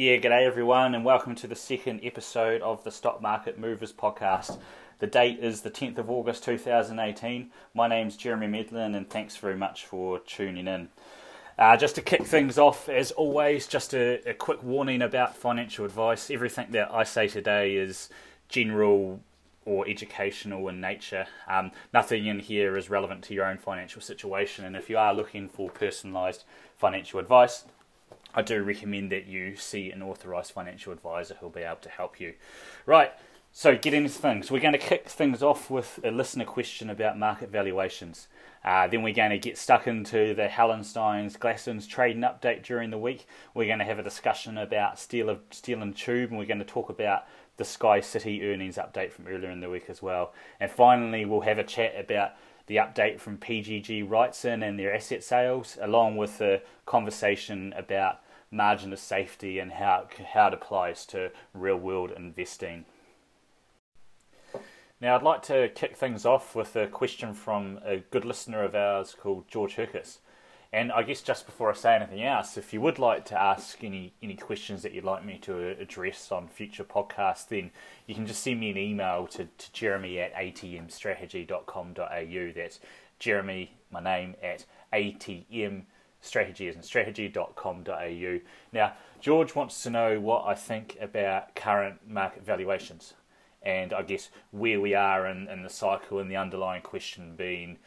Yeah, g'day everyone, and welcome to the second episode of the Stock Market Movers podcast. The date is the 10th of August 2018. My name's Jeremy Medlin, and thanks very much for tuning in. Uh, just to kick things off, as always, just a, a quick warning about financial advice. Everything that I say today is general or educational in nature. Um, nothing in here is relevant to your own financial situation, and if you are looking for personalised financial advice, I do recommend that you see an authorised financial advisor who'll be able to help you. Right, so get into things. We're going to kick things off with a listener question about market valuations. Uh, then we're going to get stuck into the Hallensteins Glassons trading update during the week. We're going to have a discussion about Steel, of, Steel and Tube, and we're going to talk about the Sky City earnings update from earlier in the week as well. And finally, we'll have a chat about the update from PGG Wrightson and their asset sales, along with a conversation about margin of safety and how, how it applies to real world investing. Now, I'd like to kick things off with a question from a good listener of ours called George Hirkus. And I guess just before I say anything else, if you would like to ask any, any questions that you'd like me to address on future podcasts, then you can just send me an email to, to jeremy at atmstrategy.com.au. That's Jeremy, my name, at atmstrategy strategy.com.au. Now, George wants to know what I think about current market valuations and I guess where we are in, in the cycle and the underlying question being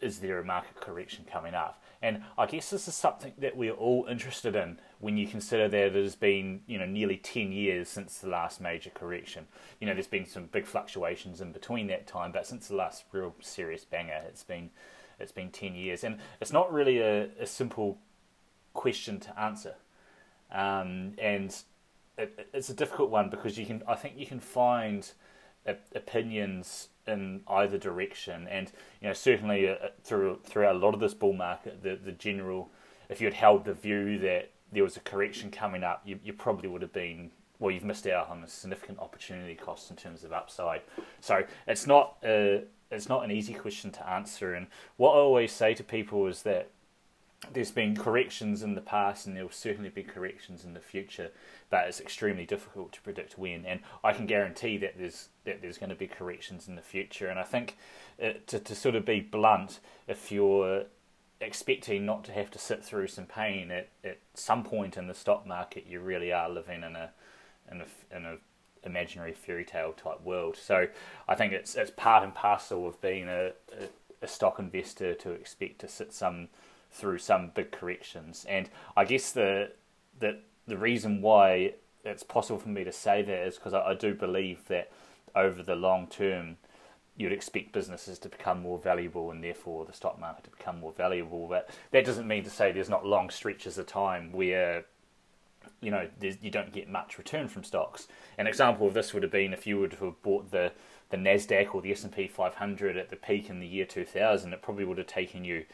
is there a market correction coming up? And I guess this is something that we're all interested in when you consider that it has been, you know, nearly 10 years since the last major correction. You know, there's been some big fluctuations in between that time, but since the last real serious banger, it's been it's been 10 years. And it's not really a, a simple question to answer. Um, and it, it's a difficult one because you can I think you can find opinions in either direction, and you know certainly uh, through throughout a lot of this bull market, the the general if you had held the view that there was a correction coming up, you, you probably would have been well, you've missed out on a significant opportunity cost in terms of upside. So it's not a, it's not an easy question to answer. And what I always say to people is that there's been corrections in the past and there will certainly be corrections in the future, but it's extremely difficult to predict when. And I can guarantee that there's that there's going to be corrections in the future. And I think uh, to to sort of be blunt, if you're expecting not to have to sit through some pain at, at some point in the stock market, you really are living in a in a in a imaginary fairy tale type world. So I think it's it's part and parcel of being a, a, a stock investor to expect to sit some through some big corrections. And I guess the the the reason why it's possible for me to say that is because I, I do believe that over the long term, you'd expect businesses to become more valuable and therefore the stock market to become more valuable. But that doesn't mean to say there's not long stretches of time where you know you don't get much return from stocks. An example of this would have been if you to have bought the the Nasdaq or the S and P 500 at the peak in the year 2000, it probably would have taken you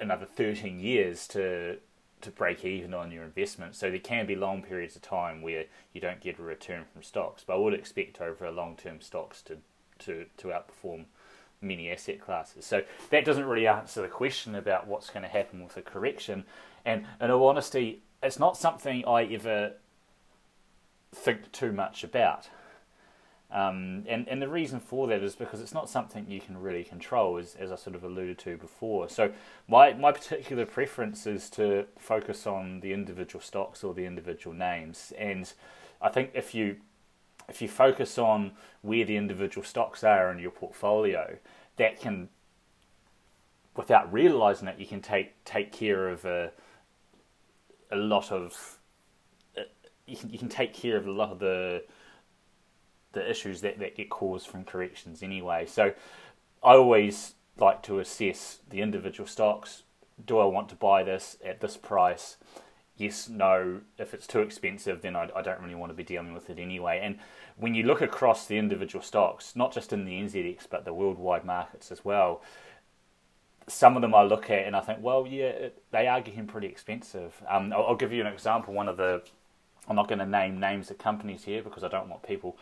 another 13 years to to break even on your investment. So there can be long periods of time where you don't get a return from stocks. But I would expect over a long term stocks to, to, to outperform many asset classes. So that doesn't really answer the question about what's going to happen with a correction. And in all honesty, it's not something I ever think too much about. Um, and, and the reason for that is because it's not something you can really control, as, as I sort of alluded to before. So, my, my particular preference is to focus on the individual stocks or the individual names. And I think if you if you focus on where the individual stocks are in your portfolio, that can, without realizing it, you can take take care of a, a lot of. Uh, you can, you can take care of a lot of the the issues that, that get caused from corrections anyway. So I always like to assess the individual stocks. Do I want to buy this at this price? Yes, no. If it's too expensive, then I, I don't really want to be dealing with it anyway. And when you look across the individual stocks, not just in the NZX, but the worldwide markets as well, some of them I look at and I think, well, yeah, they are getting pretty expensive. Um, I'll, I'll, give you an example. One of the, I'm not going to name names of companies here because I don't want people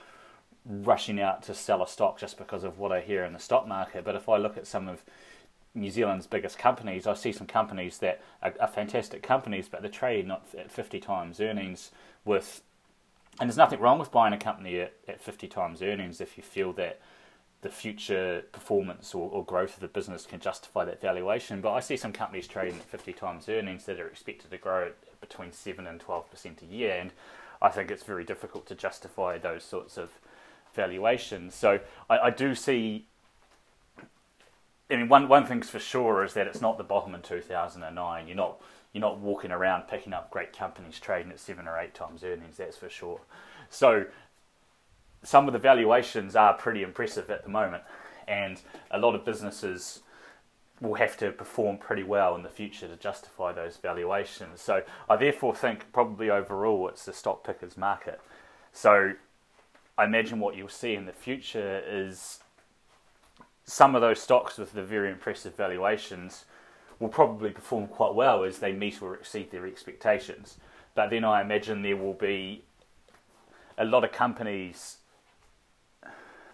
rushing out to sell a stock just because of what I hear in the stock market. But if I look at some of New Zealand's biggest companies, I see some companies that are, are fantastic companies, but they're trading not at 50 times earnings with, and there's nothing wrong with buying a company at, at 50 times earnings if you feel that the future performance or, or, growth of the business can justify that valuation. But I see some companies trading at 50 times earnings that are expected to grow between 7 and 12% a year. And I think it's very difficult to justify those sorts of valuations. So I, I do see. I mean, one one thing's for sure is that it's not the bottom in 2009. You're not you're not walking around picking up great companies trading at seven or eight times earnings. That's for sure. So some of the valuations are pretty impressive at the moment, and a lot of businesses will have to perform pretty well in the future to justify those valuations. So I therefore think probably overall it's the stock pickers market. So I imagine what you'll see in the future is some of those stocks with the very impressive valuations will probably perform quite well as they meet or exceed their expectations. But then I imagine there will be a lot of companies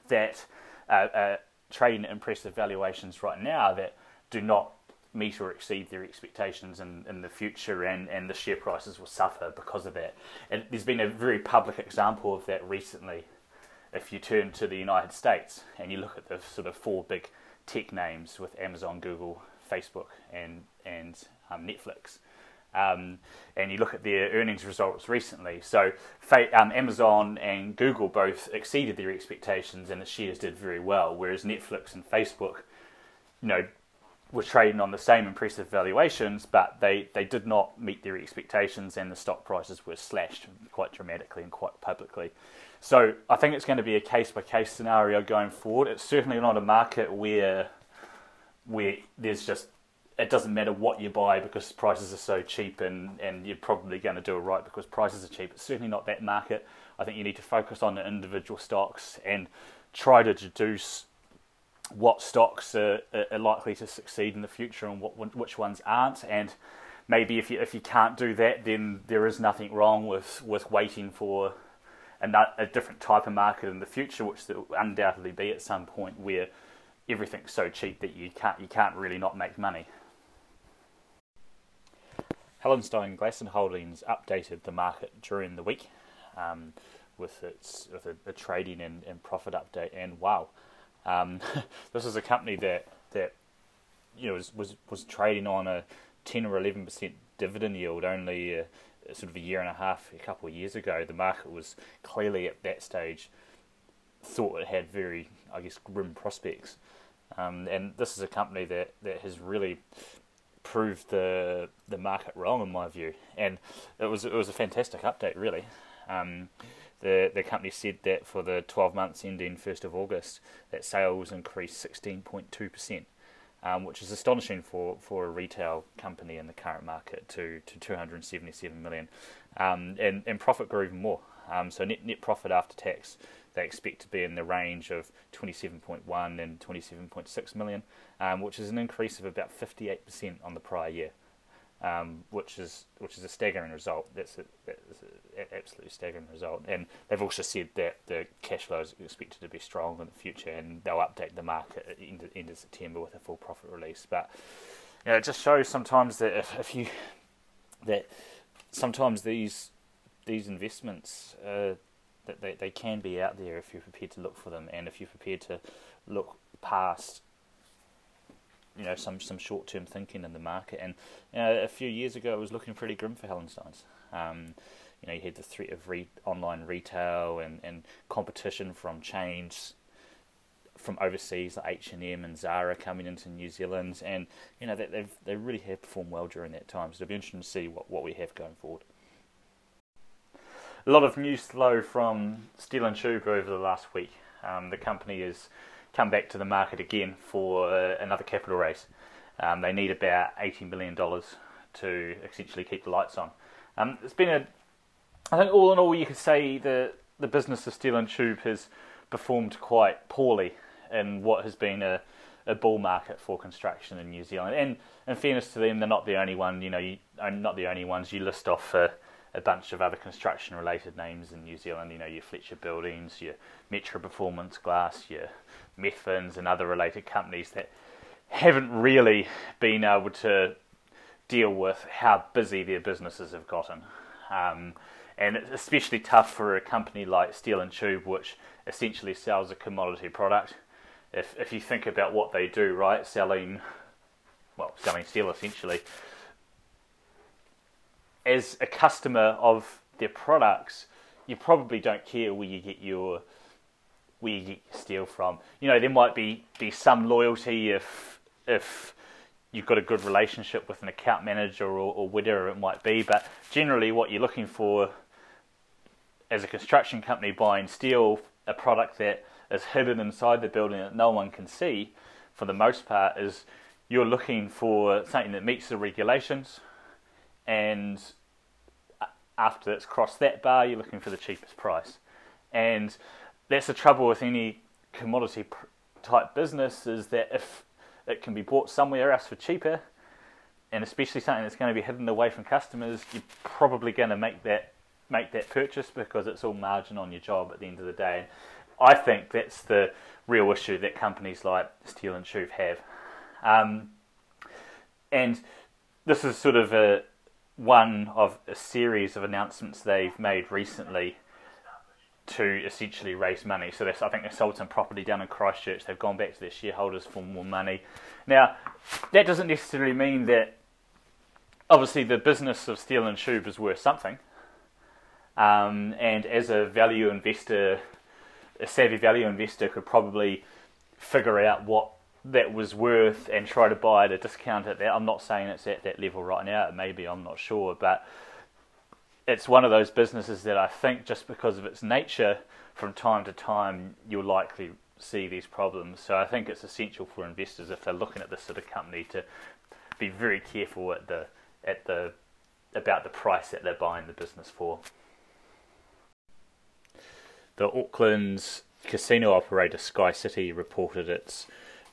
that are, are trading impressive valuations right now that do not meet or exceed their expectations in, in the future, and, and the share prices will suffer because of that. And there's been a very public example of that recently if you turn to the United States and you look at the sort of four big tech names with Amazon, Google, Facebook, and and um, Netflix, um, and you look at their earnings results recently. So um, Amazon and Google both exceeded their expectations, and the shares did very well. Whereas Netflix and Facebook, you know, were trading on the same impressive valuations, but they, they did not meet their expectations, and the stock prices were slashed quite dramatically and quite publicly. So I think it's going to be a case by case scenario going forward. It's certainly not a market where where there's just it doesn't matter what you buy because prices are so cheap and, and you're probably going to do it right because prices are cheap. It's certainly not that market. I think you need to focus on the individual stocks and try to deduce what stocks are, are likely to succeed in the future and what which ones aren't. And maybe if you if you can't do that, then there is nothing wrong with, with waiting for a, a different type of market in the future, which there will undoubtedly be at some point where everything's so cheap that you can't you can't really not make money. Hallenstein Glasson Holdings updated the market during the week um, with its with a, a trading and, and, profit update, and wow, um, this is a company that that you know was was, was trading on a ten or eleven percent dividend yield only. Uh, sort of a year and a half, a couple of years ago, the market was clearly at that stage thought it had very, I guess, grim prospects. Um, and this is a company that, that has really proved the the market wrong in my view. And it was it was a fantastic update, really. Um, the the company said that for the 12 months ending 1st of August, that sales increased 16.2 percent um, which is astonishing for, for a retail company in the current market to, to 277 million. Um, and, and profit grew even more. Um, so net, net profit after tax, they expect to be in the range of 27.1 and 27.6 million, um, which is an increase of about 58% on the prior year um, which is which is a staggering result. That's, a, that's an absolutely staggering result. And they've also said that the cash flow is expected to be strong in the future, and they'll update the market at the end of, end of September with a full profit release. But you know, it just shows sometimes that if, if you that sometimes these these investments uh, that they, they can be out there if you're prepared to look for them, and if you're prepared to look past you know some some short term thinking in the market. And you know, a few years ago, it was looking pretty grim for Hallensteins. Um, you know, you had the threat of re- online retail and, and competition from chains from overseas, like H and M and Zara coming into New Zealand, and you know they they've they really have performed well during that time. So it'll be interesting to see what, what we have going forward. A lot of news flow from Steel and Tube over the last week. Um, the company has come back to the market again for uh, another capital raise. Um, they need about $80 million to essentially keep the lights on. Um, it's been a, I think all in all, you could say the the business of Steel and Tube has performed quite poorly in what has been a, a bull market for construction in New Zealand. And in fairness to them, they're not the only one. You know, you, not the only ones. You list off uh, a bunch of other construction related names in New Zealand. You know, your Fletcher Buildings, your Metro Performance Glass, your Methvens, and other related companies that haven't really been able to deal with how busy their businesses have gotten. Um, and it's especially tough for a company like Steel and Tube, which essentially sells a commodity product. If if you think about what they do, right, selling, well, selling steel essentially. As a customer of their products, you probably don't care where you get your where you get your steel from. You know, there might be, be some loyalty if if you've got a good relationship with an account manager or, or whatever it might be, but generally what you're looking for as a construction company buying steel, a product that is hidden inside the building that no one can see, for the most part, is you're looking for something that meets the regulations, and after it's crossed that bar, you're looking for the cheapest price. And that's the trouble with any commodity type business is that if it can be bought somewhere else for cheaper, and especially something that's going to be hidden away from customers, you're probably going to make that make that purchase because it's all margin on your job at the end of the day. I think that's the real issue that companies like Steel and Tube have. Um, and this is sort of a one of a series of announcements they've made recently to essentially raise money. So I think they sold some property down in Christchurch. They've gone back to their shareholders for more money. Now, that doesn't necessarily mean that obviously the business of Steel and Tube is worth something. Um, and as a value investor, a savvy value investor could probably figure out what that was worth and try to buy at a discount at that. I'm not saying it's at that level right now. Maybe I'm not sure, but it's one of those businesses that I think just because of its nature, from time to time you'll likely see these problems. So I think it's essential for investors if they're looking at this sort of company to be very careful at the at the about the price that they're buying the business for. The Auckland's casino operator Sky City reported its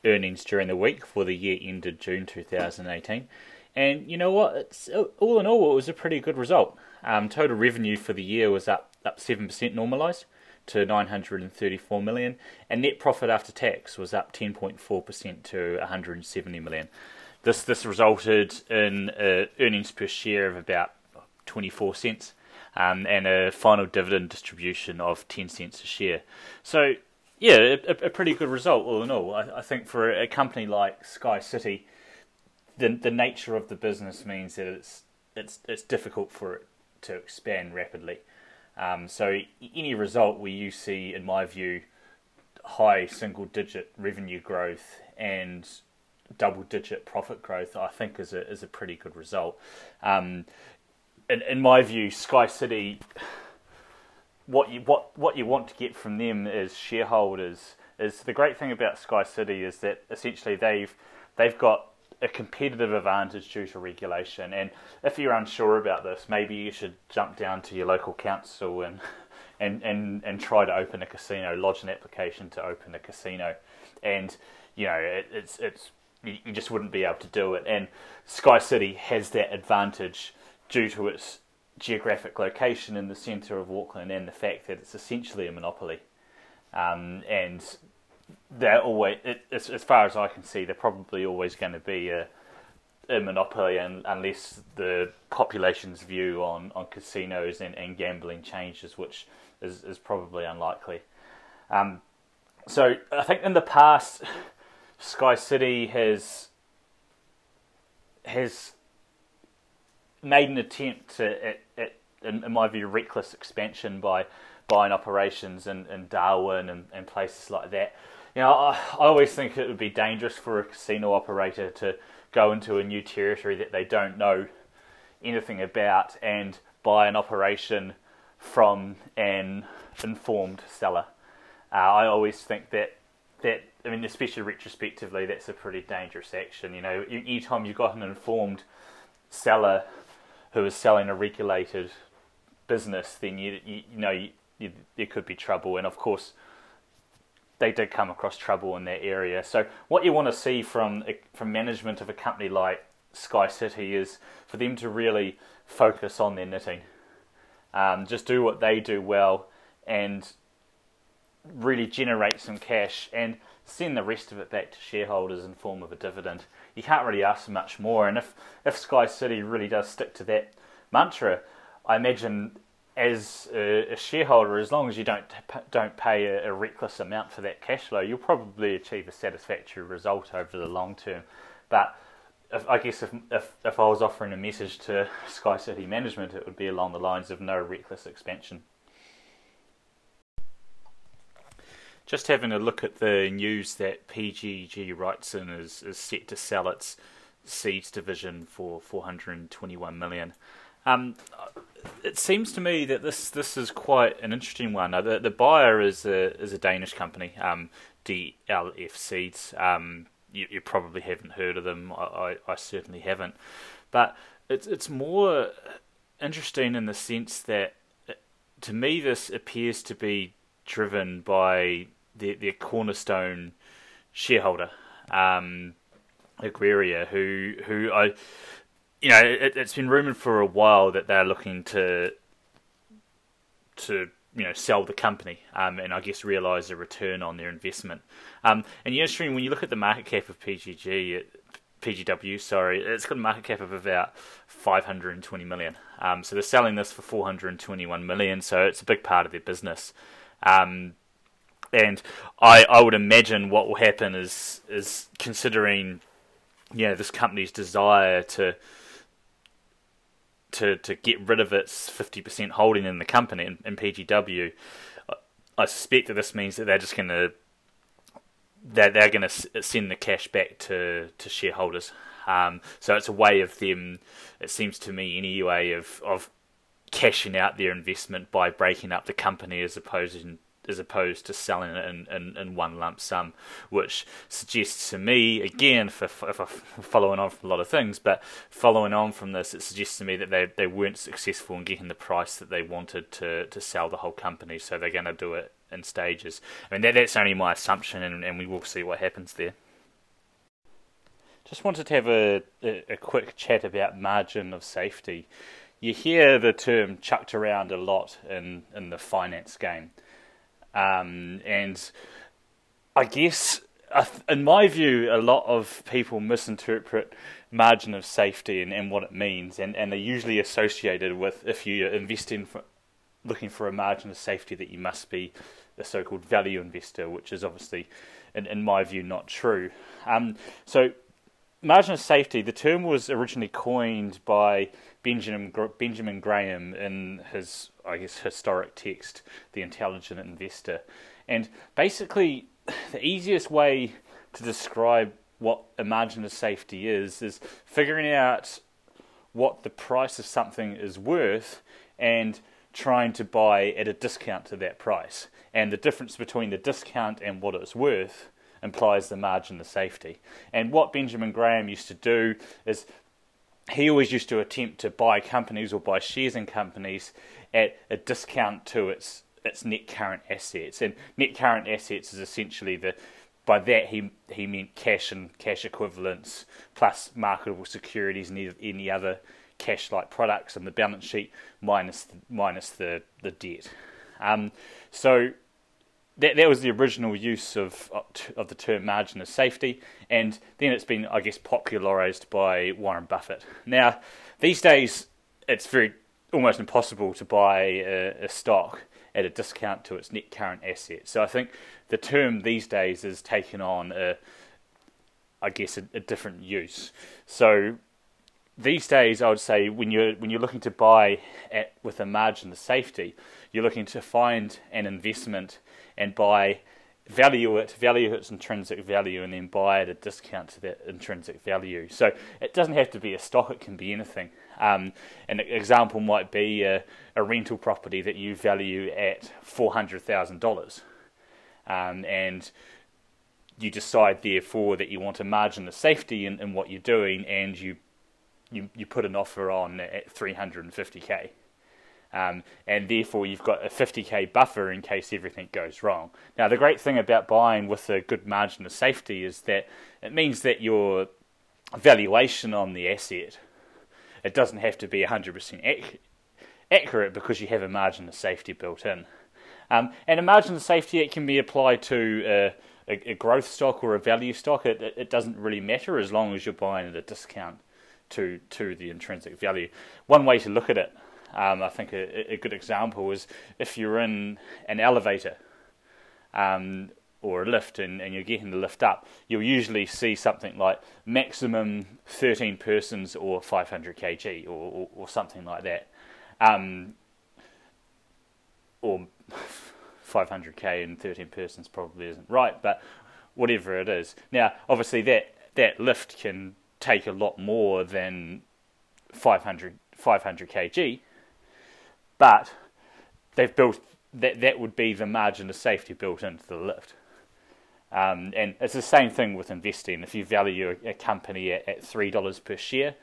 earnings during the week for the year ended June 2018. And you know what? It's all in all, it was a pretty good result. Um, total revenue for the year was up up seven percent normalised to 934 million, and net profit after tax was up 10.4 percent to 170 million. This this resulted in uh, earnings per share of about 24 cents, um, and a final dividend distribution of 10 cents a share. So yeah, a, a, pretty good result all in all. I, I think for a, company like SkyCity, the the nature of the business means that it's it's it's difficult for it to expand rapidly. Um, so any result where you see, in my view, high single digit revenue growth and double digit profit growth, I think is a is a pretty good result. Um, in, in my view, SkyCity what you what what you want to get from them as shareholders is the great thing about Sky City is that essentially they've they've got a competitive advantage due to regulation. And if you're unsure about this, maybe you should jump down to your local council and and, and, and try to open a casino, lodge an application to open a casino, and you know it, it's it's you just wouldn't be able to do it. And Sky City has that advantage due to its geographic location in the centre of Auckland and the fact that it's essentially a monopoly. Um, and they're always, it, as, as, far as I can see, they're probably always going to be a, a monopoly and, unless the population's view on, on casinos and, and gambling changes, which is, is probably unlikely. Um, so I think in the past, SkyCity has has made an attempt to, at, at, in, my view, reckless expansion by buying operations in, in Darwin and, and places like that. You know, I, I always think it would be dangerous for a casino operator to go into a new territory that they don't know anything about and buy an operation from an informed seller. Uh, I always think that that I mean, especially retrospectively, that's a pretty dangerous action. You know, anytime you've got an informed seller who is selling a regulated business, then you you, you know you, you, there could be trouble. And of course, they did come across trouble in that area. So what you want to see from from management of a company like Sky City is for them to really focus on their knitting, um, just do what they do well, and really generate some cash. And send the rest of it back to shareholders in form of a dividend. You can't really ask for much more. And if if Sky City really does stick to that mantra, I imagine as a, a shareholder, as long as you don't don't pay a, a reckless amount for that cash flow, you'll probably achieve a satisfactory result over the long term. But if, I guess if, if, if I was offering a message to Sky City management, it would be along the lines of no reckless expansion. Just having a look at the news that PGG Wrightson is, is set to sell its seeds division for 421 million. Um, it seems to me that this this is quite an interesting one. the the buyer is a is a Danish company, um, DLF Seeds. Um, you, you, probably haven't heard of them. I, I, I, certainly haven't. But it's it's more interesting in the sense that uh, to me this appears to be driven by their, their cornerstone shareholder, um, Agraria, who who I you know it, has been rumored for a while that they're looking to to you know sell the company um, and I guess realise a return on their investment. Um, and yeah, stream when you look at the market cap of PGG, it, PGW, sorry, it's got a market cap of about 520 million. Um, so they're selling this for 421 million. So it's a big part of their business. Um, and I, I would imagine what will happen is is considering, you know, this company's desire to to to get rid of its fifty percent holding in the company in, in PGW. I suspect that this means that they're just going to that they're, going to send the cash back to to shareholders. Um, so it's a way of them. It seems to me anyway of of cashing out their investment by breaking up the company as opposed as opposed to selling it in, in, in one lump sum, which suggests to me, again, for, for, following on from a lot of things, but following on from this, it suggests to me that they, they weren't successful in getting the price that they wanted to, to sell the whole company, so they're going to do it in stages. I mean, that, that's only my assumption, and, and we will see what happens there. Just wanted to have a, a, a quick chat about margin of safety. You hear the term chucked around a lot in, in the finance game. Um, and I guess, in my view, a lot of people misinterpret margin of safety and, and what it means, and, and they're usually associated with if you're investing for, looking for a margin of safety that you must be a so-called value investor, which is obviously, in, in my view, not true. Um, so, margin of safety, the term was originally coined by Benjamin Benjamin Graham in his, I guess, historic text, The Intelligent Investor, and basically, the easiest way to describe what a margin of safety is is figuring out what the price of something is worth and trying to buy at a discount to that price. And the difference between the discount and what it's worth implies the margin of safety. And what Benjamin Graham used to do is he always used to attempt to buy companies or buy shares in companies at a discount to its its net current assets. And net current assets is essentially the by that he he meant cash and cash equivalents plus marketable securities and any other cash like products on the balance sheet minus the, minus the the debt. Um, so that that was the original use of of the term margin of safety, and then it's been, I guess, popularized by Warren Buffett. Now, these days, it's very almost impossible to buy a, a stock at a discount to its net current assets. So I think the term these days is taken on a, I guess, a, a different use. So these days, I would say when you're when you're looking to buy at with a margin of safety, you're looking to find an investment and buy value it, value its intrinsic value, and then buy at a discount to that intrinsic value. So it doesn't have to be a stock; it can be anything. Um, an example might be a, a, rental property that you value at four hundred thousand um, dollars, and you decide therefore that you want a margin of safety in, in what you're doing, and you you you put an offer on at three hundred and fifty k. Um, and therefore you've got a 50k buffer in case everything goes wrong. Now, the great thing about buying with a good margin of safety is that it means that your valuation on the asset it doesn't have to be 100% ac- accurate because you have a margin of safety built in. Um, and a margin of safety it can be applied to a, a growth stock or a value stock, it, it doesn't really matter as long as you're buying at a discount to to the intrinsic value. One way to look at it, um, I think a, a, good example is if you're in an elevator um, or a lift and, and, you're getting the lift up, you'll usually see something like maximum 13 persons or 500 kg or, or, or something like that. Um, or 500k and 13 persons probably isn't right, but whatever it is. Now, obviously, that, that lift can take a lot more than 500, 500 kg, but they've built that, that would be the margin of safety built into the lift. Um, and it's the same thing with investing. If you value a, a company at, at $3 per share,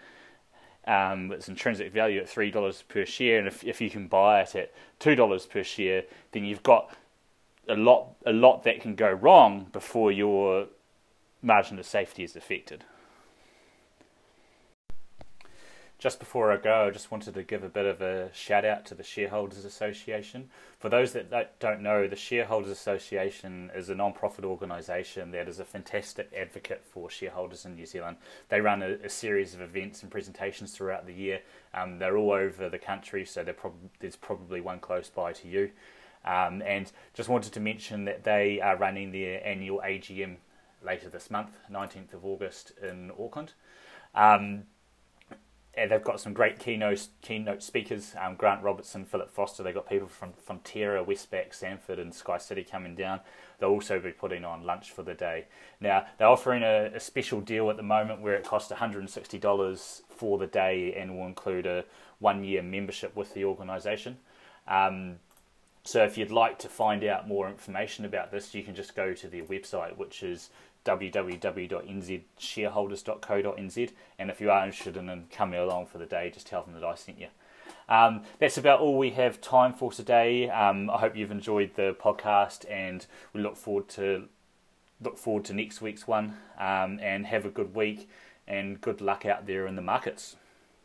um, its intrinsic value at three dollars per share, and if if you can buy it at two dollars per share, then you've got a lot a lot that can go wrong before your margin of safety is affected. Just before I go, I just wanted to give a bit of a shout out to the Shareholders Association. For those that don't know, the Shareholders Association is a non profit organisation that is a fantastic advocate for shareholders in New Zealand. They run a, a series of events and presentations throughout the year. Um, they're all over the country, so prob- there's probably one close by to you. Um, and just wanted to mention that they are running their annual AGM later this month, 19th of August in Auckland. Um, they've got some great keynote keynote speakers. Um, Grant Robertson, Philip Foster. They've got people from Fonterra, Westpac, Sanford, and Sky City coming down. They'll also be putting on lunch for the day. Now they're offering a, a special deal at the moment where it costs one hundred and sixty dollars for the day and will include a one year membership with the organisation. Um, so if you'd like to find out more information about this, you can just go to their website, which is www.nzshareholders.co.nz. And if you are interested in coming along for the day, just tell them that I sent you. Um, that's about all we have time for today. Um, I hope you've enjoyed the podcast, and we look forward to look forward to next week's one. Um, and have a good week, and good luck out there in the markets.